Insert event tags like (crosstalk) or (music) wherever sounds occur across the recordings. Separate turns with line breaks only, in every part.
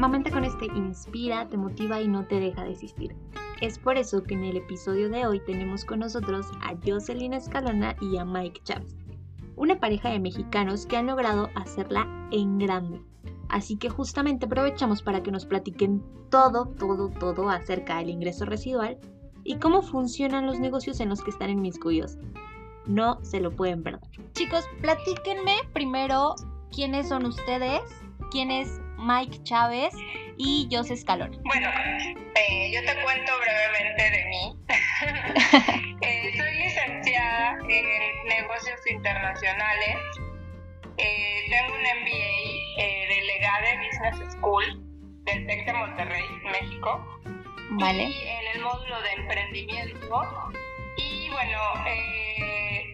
Mamanta con este inspira, te motiva y no te deja desistir. Es por eso que en el episodio de hoy tenemos con nosotros a Jocelyn Escalona y a Mike Chávez, una pareja de mexicanos que han logrado hacerla en grande. Así que justamente aprovechamos para que nos platiquen todo, todo, todo acerca del ingreso residual y cómo funcionan los negocios en los que están inmiscuidos. No se lo pueden perder. Chicos, platíquenme primero quiénes son ustedes, quién es Mike Chávez y José Escalón.
Bueno, eh, yo te cuento brevemente de mí. (laughs) Eh, soy licenciada en negocios internacionales. Eh, tengo un MBA de Legade Business School del TEC de Monterrey, México.
Vale.
Y en el módulo de emprendimiento. Bueno,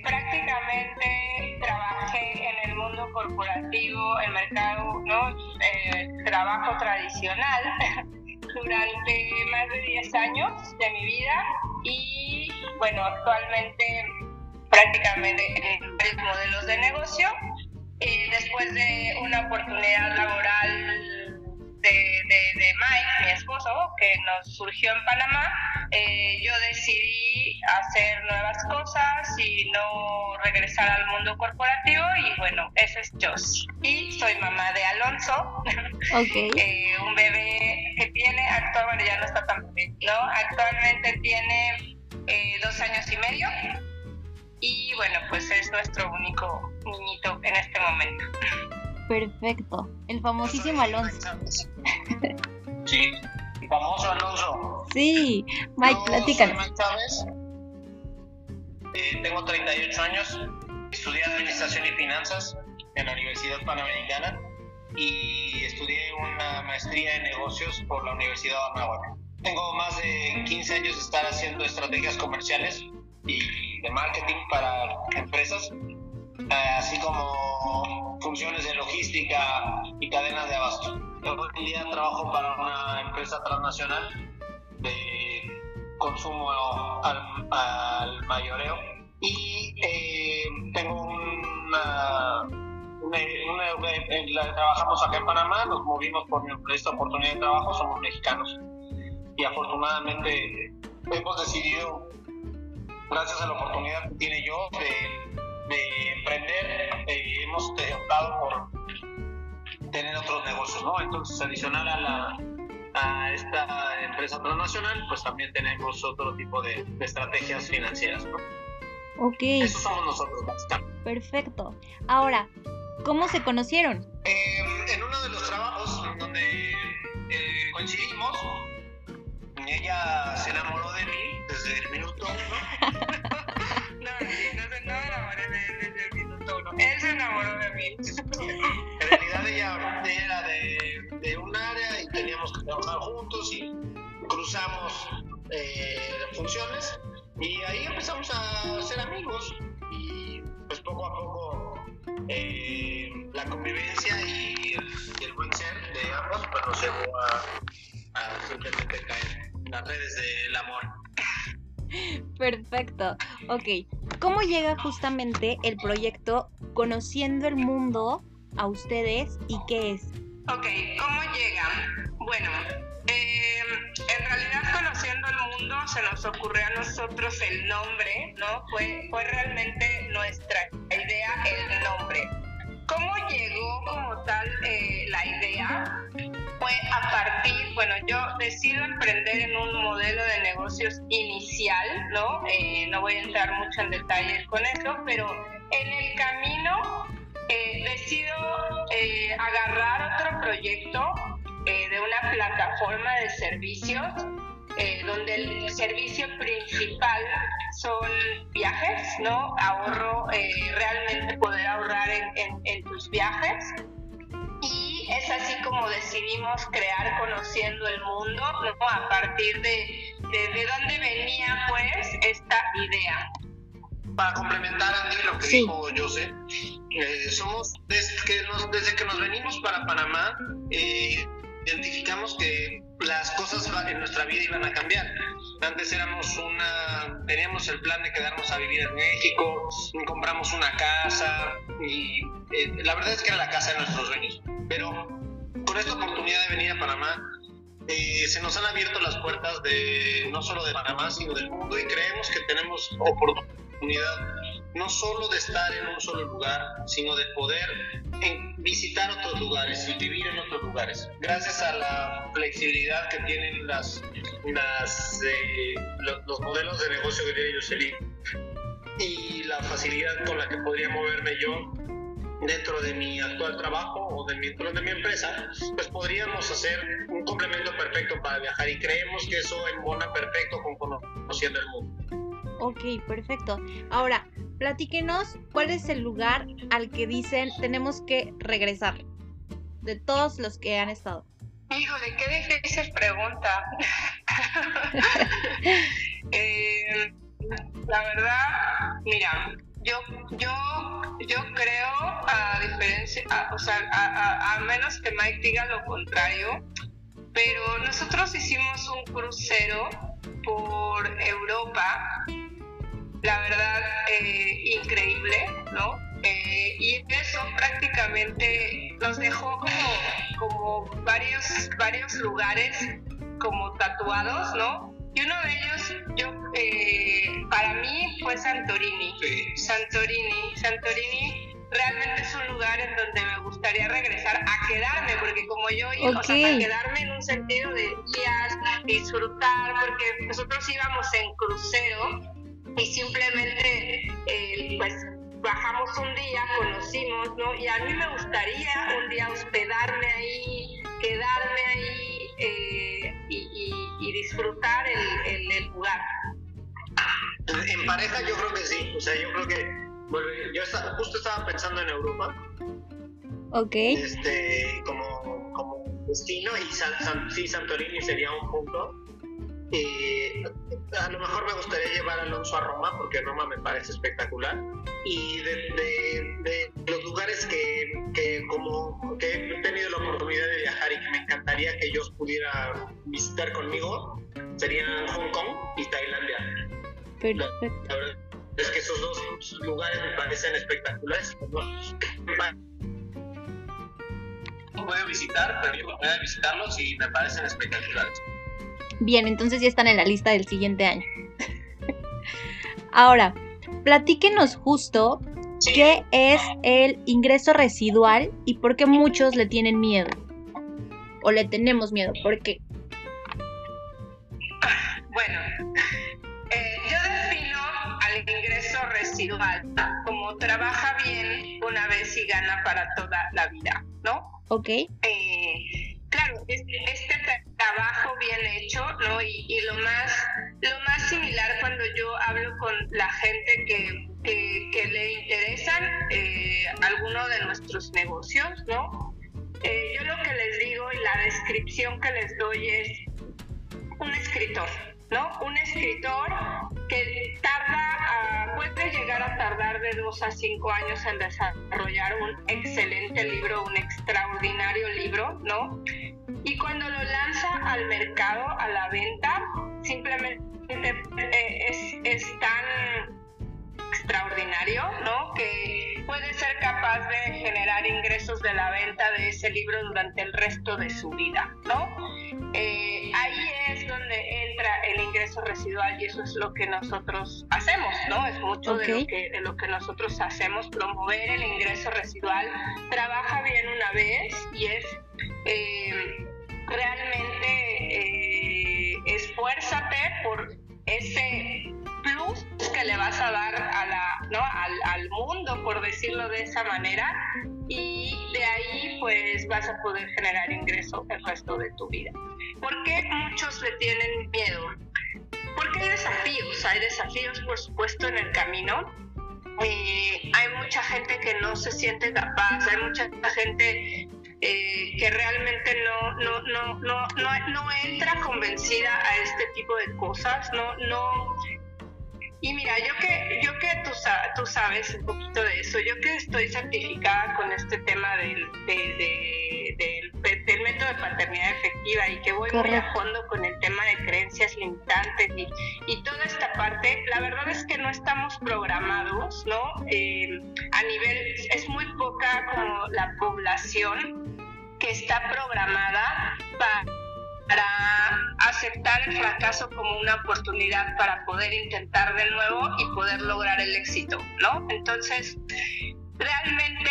prácticamente trabajé en el mundo corporativo, el mercado, ¿no? Eh, trabajo tradicional (laughs) durante más de 10 años de mi vida y bueno, actualmente prácticamente en varios modelos de negocio. Eh, después de una oportunidad laboral de, de, Mike, mi esposo, que nos surgió en Panamá, eh, yo decidí hacer nuevas cosas y no regresar al mundo corporativo y bueno, ese es yo. Y soy mamá de Alonso, (laughs)
okay.
eh, un bebé que tiene, actualmente ya no está tan bebé, ¿no? Actualmente tiene eh, dos años y medio y bueno, pues es nuestro único niñito en este momento. (laughs)
Perfecto. El famosísimo Alonso.
Sí, el famoso Alonso.
Sí, Mike, platícanos.
Mike Chávez. Eh, tengo 38 años. Estudié Administración y Finanzas en la Universidad Panamericana y estudié una maestría en negocios por la Universidad de Anáhuac. Tengo más de 15 años de estar haciendo estrategias comerciales y de marketing para empresas, eh, así como funciones de logística y cadenas de abasto. Hoy en día trabajo para una empresa transnacional de consumo al, al mayoreo y eh, tengo una, una, una, trabajamos acá en Panamá, nos movimos por esta oportunidad de trabajo, somos mexicanos y afortunadamente hemos decidido, gracias a la oportunidad que tiene yo de, de emprender, eh, hemos optado por tener otros negocios, ¿no? Entonces, adicional a la a esta empresa transnacional, pues también tenemos otro tipo de, de estrategias financieras, ¿no?
Ok.
Eso somos nosotros, básicamente.
Perfecto. Ahora, ¿cómo se conocieron?
Eh, en uno de los trabajos donde eh, coincidimos, ella En realidad ella, era de, de, un área y teníamos que trabajar juntos y cruzamos eh, funciones y ahí empezamos a ser amigos y pues poco a poco eh, la convivencia y el, y el, buen ser de ambos pues nos llevó a, a simplemente caer en las redes del amor. (laughs)
Perfecto. Ok. ¿Cómo llega justamente el proyecto Conociendo el Mundo a ustedes y qué es?
Ok, ¿cómo llega? Bueno, eh, en realidad conociendo el mundo se nos ocurrió a nosotros el nombre, ¿no? Fue, fue realmente nuestra idea el nombre. ¿Cómo llegó como tal eh, la idea? Fue a partir, bueno, yo decido emprender en un modelo de negocios inicial, ¿no? Eh, no voy a entrar mucho en detalles con eso, pero en el camino eh, decido agarrar otro proyecto de una plataforma de servicios donde el servicio principal son viajes, ¿no? Ahorro, eh, realmente poder ahorrar en, en, en, tus viajes. Y es así como decidimos crear Conociendo el Mundo, ¿no? A partir de, de, de dónde venía, pues, esta idea.
Para complementar, Andy, lo que sí. dijo José, eh, somos, desde que, nos, desde que nos venimos para Panamá, eh, identificamos que las cosas en nuestra vida iban a cambiar. Antes éramos una, teníamos el plan de quedarnos a vivir en México, compramos una casa y eh, la verdad es que era la casa de nuestros sueños. Pero con esta oportunidad de venir a Panamá, eh, se nos han abierto las puertas de no solo de Panamá, sino del mundo y creemos que tenemos oportunidad no solo de estar en un solo lugar, sino de poder visitar otros lugares y vivir en otros lugares. Gracias a la flexibilidad que tienen las, las eh, los, modelos de negocio que tiene Jocelyn y la facilidad con la que podría moverme yo dentro de mi actual trabajo o dentro de mi empresa, pues podríamos hacer un complemento perfecto para viajar y creemos que eso embona perfecto con conociendo el mundo.
Ok, perfecto. Ahora, platíquenos cuál es el lugar al que dicen tenemos que regresar de todos los que han estado.
Híjole, qué difícil pregunta. (laughs) Eh, la verdad, mira, yo, yo, yo creo, a diferencia, o sea, a, menos que Mike diga lo contrario, pero nosotros hicimos un crucero por Europa, la verdad, eh, increíble, ¿no? Eh, y eso prácticamente nos dejó como, como varios, varios lugares como tatuados, ¿no? Y uno de ellos, yo, eh, para mí fue Santorini. Santorini. Santorini realmente es un lugar en donde me gustaría regresar a quedarme, porque como yo iba, o sea, quedarme en un sentido de días, disfrutar, porque nosotros íbamos en crucero y simplemente, eh, pues, bajamos un día, conocimos, ¿no? Y a mí me gustaría un día hospedarme ahí, quedarme ahí eh, y, disfrutar el, el, lugar.
En pareja yo creo que sí, o sea, yo creo que, bueno, yo justo estaba pensando en Europa.
Ok.
Este, como, como destino y sí, Santorini sería un punto. Y a lo mejor me gustaría llevar a Alonso a Roma porque Roma me parece espectacular y de, los lugares que, que, como que he tenido la oportunidad de viajar y que me encantaría que ellos pudiera visitar conmigo serían Hong Kong y Tailandia.
Perfecto.
La, es que esos dos lugares me parecen espectaculares. No puedo visitar, pero yo puedo visitarlos y me parecen espectaculares.
Bien, entonces ya están en la lista del siguiente año. Ahora, platíquenos justo qué es el ingreso residual y por qué muchos le tienen miedo. O le tenemos miedo, ¿por qué?
Bueno, eh, yo defino al ingreso residual como trabaja bien una vez y gana para toda la vida, ¿no?
Ok.
Eh, claro, este, este, trabajo bien hecho, ¿no? Y, lo más lo más similar cuando yo hablo con la gente que, que, le interesan eh, alguno de nuestros negocios, ¿no? Eh, yo lo que les digo y la descripción que les doy es un escritor, ¿no? Un escritor de dos a cinco años en desarrollar un excelente libro, un extraordinario libro, ¿no? Y cuando lo lanza al mercado, a la venta, simplemente eh, es, es tan extraordinario, ¿no? Que puede ser capaz de generar ingresos de la venta de ese libro durante el resto de su vida, ¿no? Eh, ahí el ingreso residual y eso es lo que nosotros hacemos, ¿no? Es mucho de, lo que, de lo que nosotros hacemos, promover el ingreso residual. Trabaja bien una vez y es eh, realmente eh, esfuérzate por ese plus que le vas a dar a la, ¿no? al, al, mundo, por decirlo de esa manera, y de ahí pues vas a poder generar ingreso el resto de tu vida. ¿Por qué muchos le tienen miedo? Porque hay desafíos, hay desafíos por supuesto en el camino. Eh, hay mucha gente que no se siente capaz, hay mucha gente eh, que realmente no, no, no, no, no, no entra convencida a este tipo de cosas, no, no, y mira, yo que, yo que tú, tú, sabes un poquito de eso, yo que estoy certificada con este tema del, del, del, método de paternidad efectiva y que voy muy a fondo con el tema de creencias limitantes y, y, toda esta parte, la verdad es que no estamos programados, ¿no? Eh, a nivel, es muy poca como la población que está programada para aceptar el fracaso como una oportunidad para poder intentar de nuevo y poder lograr el éxito, ¿no? Entonces, realmente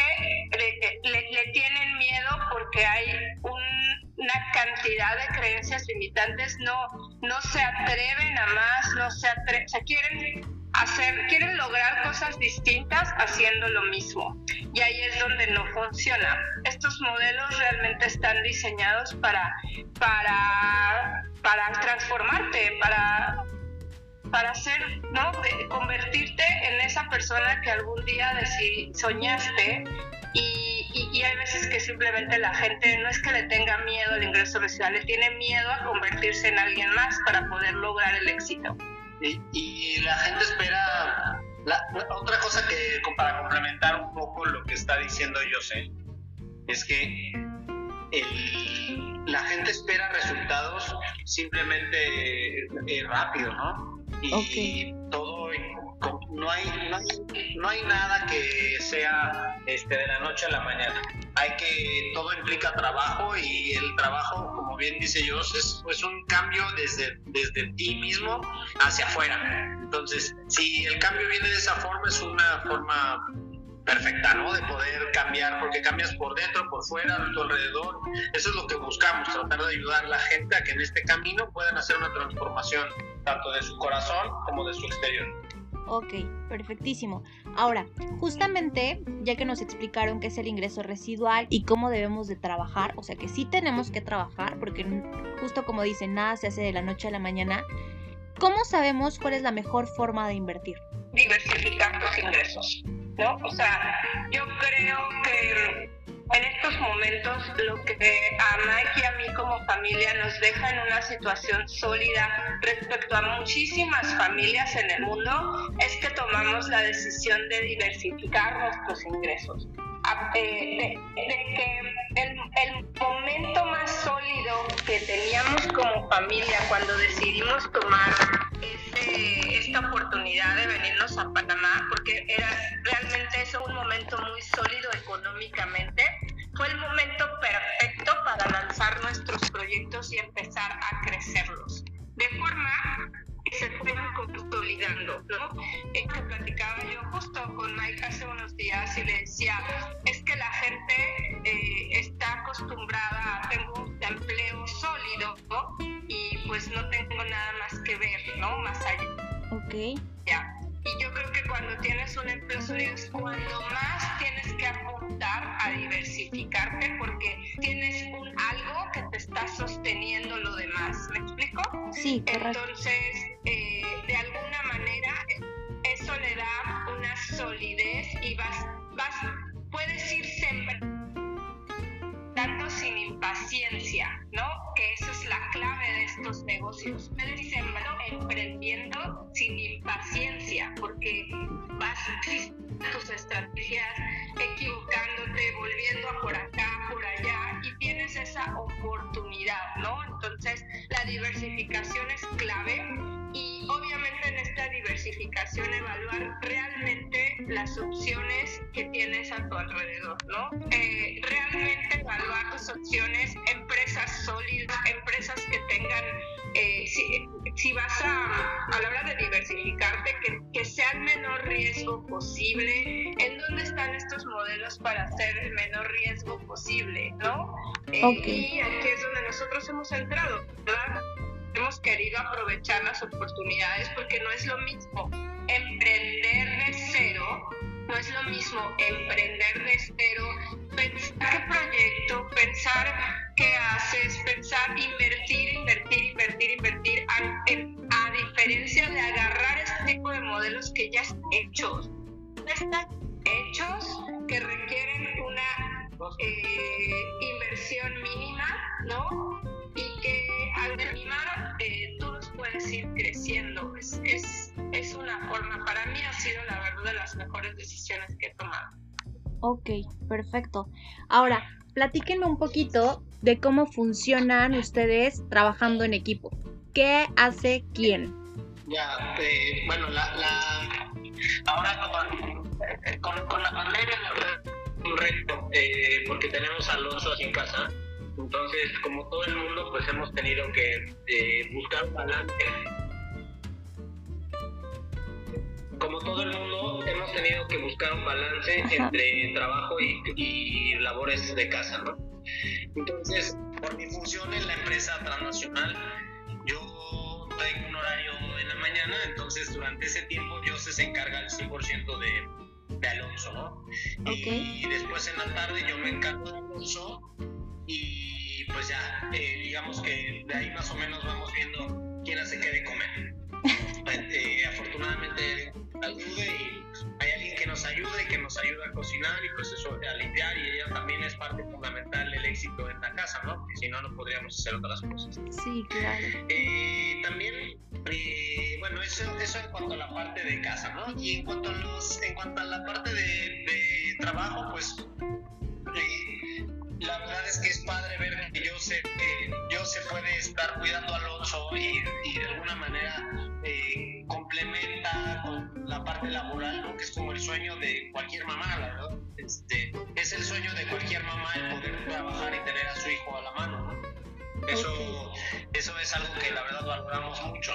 le, tienen miedo porque hay una cantidad de creencias limitantes, no, no se atreven a más, no se atreven, se quieren hacer, quieren lograr cosas distintas haciendo lo mismo. Y ahí es donde no funciona. Estos modelos realmente están diseñados para, para, transformarte, para, para hacer, ¿no? convertirte en esa persona que algún día soñaste y, y, hay veces que simplemente la gente no es que le tenga miedo al ingreso residual, le tiene miedo a convertirse en alguien más para poder lograr el éxito.
Y, la gente espera, otra cosa que para complementar un poco lo que está diciendo José, es que la gente espera resultados simplemente eh, rápido, ¿no? Y todo, no hay, no hay, nada que sea este, de la noche a la mañana. Hay que, todo implica trabajo y el trabajo, como bien dice es, es un cambio desde, desde ti mismo hacia afuera. Entonces, si el cambio viene de esa forma, es una forma perfecta, ¿no? De poder cambiar, porque cambias por dentro, por fuera, a tu alrededor. Eso es lo que buscamos, tratar de ayudar a la gente a que en este camino puedan hacer una transformación, tanto de su corazón como de su exterior.
Ok, perfectísimo. Ahora, justamente, ya que nos explicaron qué es el ingreso residual y cómo debemos de trabajar, o sea que sí tenemos que trabajar, porque justo como dicen, nada se hace de la noche a la mañana, ¿cómo sabemos cuál es la mejor forma de invertir?
Diversificar tus ingresos. ¿no? O sea, yo creo que en estos momentos lo que a Mike y a mí como familia nos deja en una situación sólida respecto a muchísimas familias en el mundo es que tomamos la decisión de diversificar nuestros ingresos. De, que el, el, momento más sólido que teníamos como familia cuando decidimos tomar esta oportunidad de venirnos a Panamá, porque era realmente eso un momento muy sólido económicamente, fue el momento perfecto para lanzar nuestros proyectos y empezar a crecerlos. De forma se fueron consolidando, ¿no? Esto platicaba yo justo con Mike hace unos días y le decía, es que la gente eh, está acostumbrada a tener un empleo sólido, ¿no? Y pues no tengo nada más que ver, ¿no? Más allá
Ok.
Ya. Y yo creo que cuando tienes un empleo sólido es cuando más tienes que apuntar a diversificarte porque tienes un algo que te está sosteniendo lo demás. ¿Me explico?
Sí,
correcto. Entonces, opciones que tienes a tu alrededor, ¿no? Eh, realmente evaluar tus opciones, empresas sólidas, empresas que tengan, eh, si, si, vas a, a la hora de diversificarte, que, que sea el menor riesgo posible, en dónde están estos modelos para hacer el menor riesgo posible, ¿no? Eh, y aquí es donde nosotros hemos entrado, ¿verdad? hemos querido aprovechar las oportunidades porque no es lo mismo emprender de cero, no es lo mismo emprender de cero, pensar qué proyecto, pensar qué haces, pensar invertir, invertir, invertir, invertir, a, diferencia de agarrar este tipo de modelos que ya están hechos, están hechos que requieren una eh,
Ok, perfecto. Ahora, platíquenme un poquito de cómo funcionan ustedes trabajando en equipo. ¿Qué hace quién?
Ya, eh, bueno, la, la, ahora con, con, con la pandemia un reto, eh, porque tenemos a Alonso aquí en casa Entonces, como todo el mundo, pues hemos tenido que eh, buscar un balance. Como todo el mundo, hemos tenido que buscar un balance entre trabajo y, y labores de casa, ¿no? Entonces, por mi función en la empresa transnacional, yo tengo un horario en la mañana, entonces durante ese tiempo yo se encarga el 100% de, de Alonso, ¿no? Y después en la tarde yo me encargo de Alonso y pues ya, eh, digamos que de ahí más o menos vamos viendo quién hace qué de comer. (laughs) Eh, afortunadamente ayude y hay alguien que nos ayuda y que nos ayuda a cocinar y pues eso a limpiar y ella también es parte fundamental del éxito en la casa, ¿no? Porque si no, no podríamos hacer otras cosas.
Sí, claro.
Eh, también, eh, bueno, eso, eso en cuanto a la parte de casa, ¿no? Y en cuanto a, los, en cuanto a la parte de, de trabajo, pues eh, la verdad es que es padre ver que yo que yo se puede estar cuidando al Alonso y, y de alguna manera parte laboral, ¿no? que es como el sueño de cualquier mamá, ¿verdad? Este, es el sueño de cualquier mamá el poder trabajar y tener a su hijo a la mano. ¿no? Eso, eso es algo que la verdad valoramos mucho.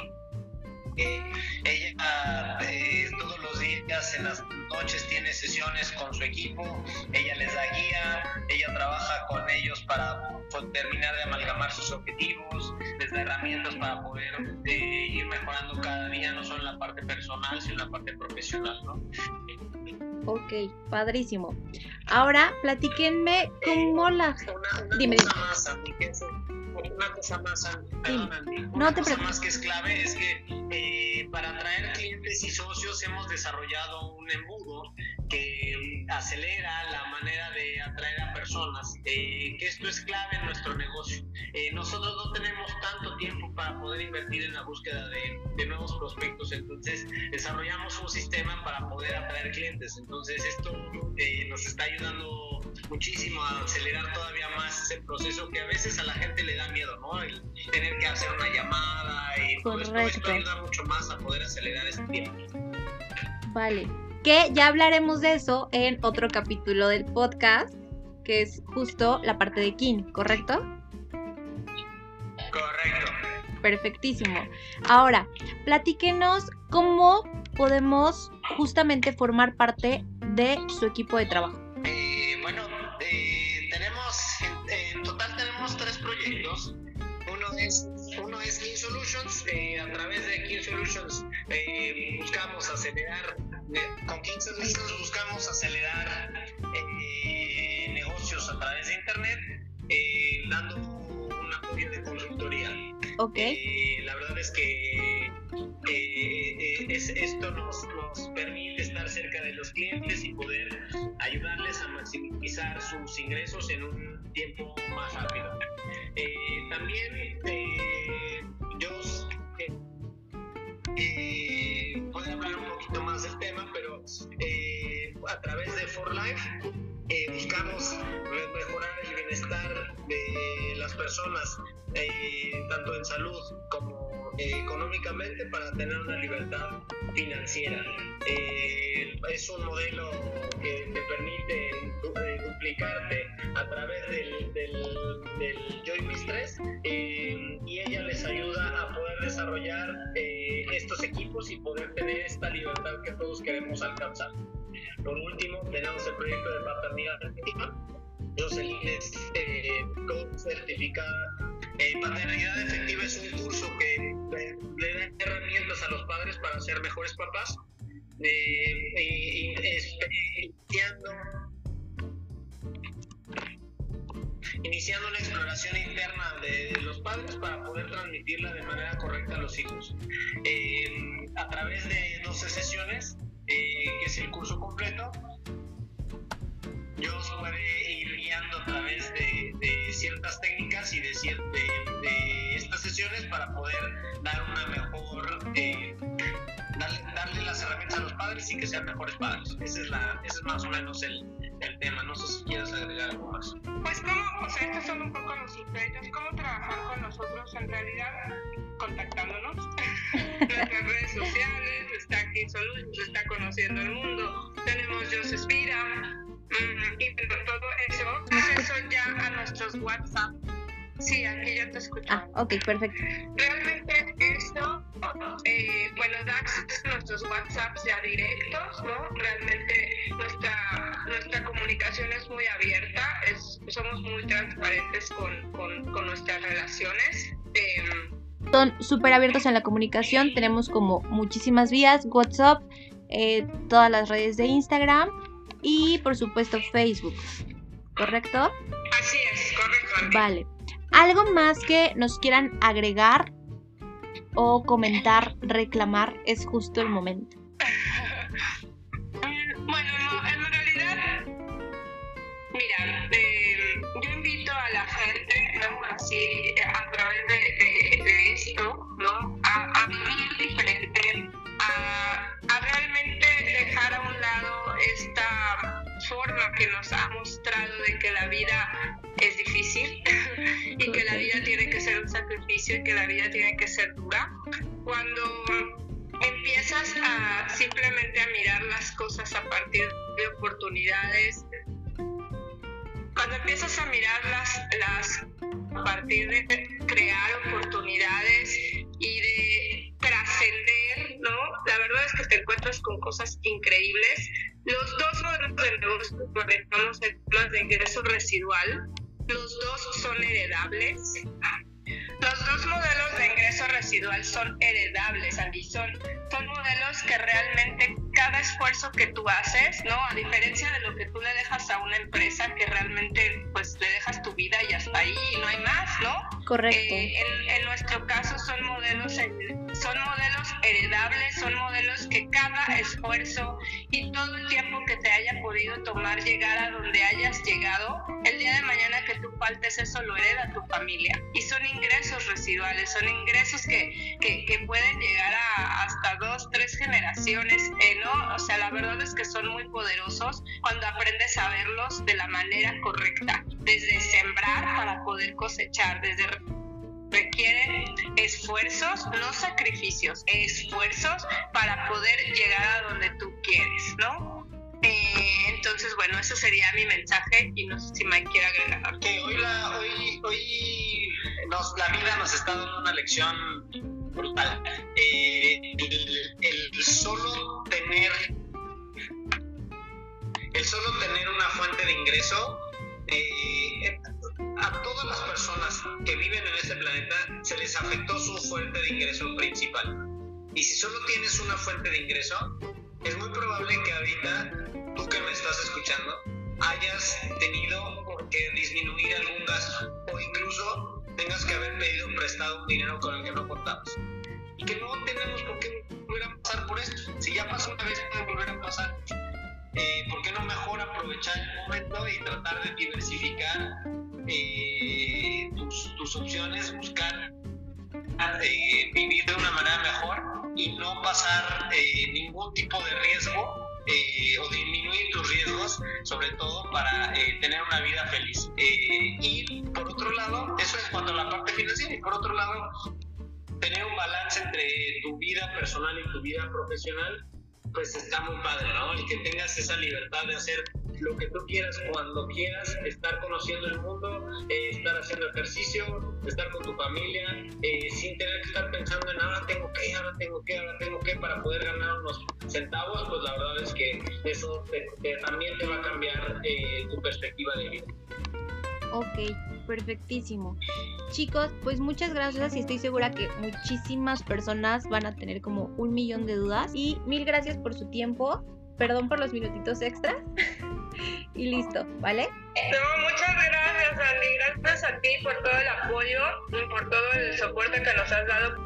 Ella eh, todos los días en las noches tiene sesiones con su equipo, ella les da guía, ella trabaja con ellos para terminar de amalgamar sus objetivos, les da herramientas para poder eh, ir mejorando cada día, no solo en la parte personal, sino en la parte profesional, ¿no?
Ok, padrísimo. Ahora, platíquenme cómo la...
Una, una
Dime,
cosa
dime.
más, una cosa más, Andy, perdón, Andy,
No
una
te
cosa
preocupes.
más que es clave es que eh, para atraer clientes y socios hemos desarrollado un embudo que acelera la manera de atraer a personas, eh, que esto es clave en nuestro negocio. Eh, nosotros no tenemos tanto tiempo para poder invertir en la búsqueda de, de nuevos prospectos, entonces desarrollamos un sistema para poder atraer clientes. Entonces esto eh, nos está ayudando muchísimo a acelerar todavía más ese proceso que a veces a la gente le da miedo, ¿no? El tener que hacer una llamada y todo esto, ayuda mucho más a poder acelerar ese tiempo.
Vale. Que ya hablaremos de eso en otro capítulo del podcast, que es justo la parte de Kin, ¿correcto?
Correcto.
Perfectísimo. Ahora, platíquenos cómo podemos justamente formar parte de su equipo de trabajo.
Eh, buscamos acelerar, eh, con King Solutions buscamos acelerar eh, negocios a través de Internet, dando un apoyo de consultoría.
¿Ok?
Eh, la verdad es que es- esto nos, nos permite estar cerca de los clientes y poder ayudarles a maximizar sus ingresos en un tiempo más rápido. También a través de For Life eh, buscamos me- mejorar el bienestar de las personas, eh, tanto en salud como eh, económicamente, para tener una libertad financiera. Es un modelo que te permite du- duplicarte a través del, del, del Joy 3 y ella les ayuda a poder desarrollar estos equipos y poder tener esta libertad que todos queremos alcanzar. Por último, tenemos el proyecto de paternidad efectiva. Jocelyn es eh, certificada. Eh, paternidad efectiva es un curso que le da herramientas a los padres para ser mejores papás. Eh, y- y iniciando, iniciando una exploración interna de los padres para poder transmitirla de manera correcta a los hijos. Eh, a través de 12 sesiones, eh, que es el curso completo, Dios puede ir guiando a través de, de ciertas técnicas y de, de, de estas sesiones para poder dar una mejor, eh, darle, darle las herramientas a los padres y que sean mejores padres. Ese es, la, ese es más o menos el, el tema. No sé si quieres agregar algo más.
Pues cómo, o sea, estos son un poco los secretos, cómo trabajar con nosotros en realidad, contactándonos. (laughs) Nuestras redes sociales, está King Solutions, está conociendo el mundo, tenemos Jos Espira, mm, y todo eso, acceso ya a nuestros WhatsApp Sí, aquí ya te escucho.
Ah, ok, perfecto.
Realmente esto, eh, bueno, da acceso a nuestros WhatsApps ya directos, ¿no? Realmente nuestra, nuestra comunicación es muy abierta, es, somos muy transparentes con, con, con nuestras relaciones. Eh,
son súper abiertos en la comunicación, tenemos como muchísimas vías, WhatsApp, eh, todas las redes de Instagram y por supuesto Facebook, ¿correcto?
Así es, correcto.
Vale. ¿Algo más que nos quieran agregar o comentar, reclamar? Es justo el momento.
Que nos ha mostrado de que la vida es difícil (laughs) y que la vida tiene que ser un sacrificio y que la vida tiene que ser dura. Cuando empiezas a simplemente a mirar las cosas a partir de oportunidades, cuando empiezas a mirar las, las a partir de crear oportunidades y de trascender, ¿no? La verdad es que te encuentras con cosas increíbles. Los dos de manejamos en temas de ingreso residual, los dos son heredables. Los dos modelos de ingreso residual son heredables, Andy. Son, son modelos que realmente cada esfuerzo que tú haces, ¿no? A diferencia de lo que tú le dejas a una empresa que realmente pues le dejas tu vida y hasta ahí y no hay más, ¿no?
Correcto.
Eh, en, en, nuestro caso son modelos son modelos heredables, son modelos que cada esfuerzo y todo el tiempo que te haya podido tomar llegar a donde hayas llegado, el día de mañana que tú faltes eso lo hereda tu familia. Y son ingresos residuales, son ingresos que, que, que pueden llegar a hasta dos, tres generaciones, eh, sea, la verdad es que son muy poderosos cuando aprendes a verlos de la manera correcta, desde sembrar para poder cosechar, desde requieren esfuerzos, no sacrificios, esfuerzos para poder llegar a donde tú quieres, ¿no? Eh, entonces, bueno, eso sería mi mensaje y no sé si Mike quiere agregar.
Que hoy, la, hoy, hoy nos, la vida nos está dando una lección brutal. Eh, el, solo tener el solo tener una fuente de ingreso eh, a todas las personas que viven en este planeta se les afectó su fuente de ingreso principal. Y si solo tienes una fuente de ingreso, es muy probable que ahorita, tú que me estás escuchando, hayas tenido que disminuir algún gasto o incluso tengas que haber pedido prestado un dinero con el que no contamos. Y que no tenemos por qué volver a pasar por esto. Si ya pasó una vez, puede volver a pasar. Eh, ¿Por qué no mejor aprovechar el momento y tratar de diversificar eh, tus, tus, opciones, buscar eh, vivir de una manera mejor y no pasar eh, ningún tipo de riesgo eh, o disminuir tus riesgos, sobre todo para tener una vida feliz. y por otro lado, eso es cuanto a la parte financiera, y por otro lado, tener un balance entre tu vida personal y tu vida profesional, pues está muy padre, ¿no? Y que tengas esa libertad de hacer lo que tú quieras cuando quieras, estar conociendo el mundo, eh, estar haciendo ejercicio, estar con tu familia, eh, sin tener que estar pensando en ahora tengo que, ahora tengo que, ahora tengo que para poder ganar unos centavos, pues la verdad es que eso te, también te va a cambiar eh, tu perspectiva de vida.
Ok, perfectísimo. Chicos, pues muchas gracias y estoy segura que muchísimas personas van a tener como un millón de dudas. Y mil gracias por su tiempo. Perdón por los minutitos extras. (laughs) y listo, ¿vale?
No, muchas gracias, Andy. Gracias a ti por todo el apoyo y por todo el soporte que nos has dado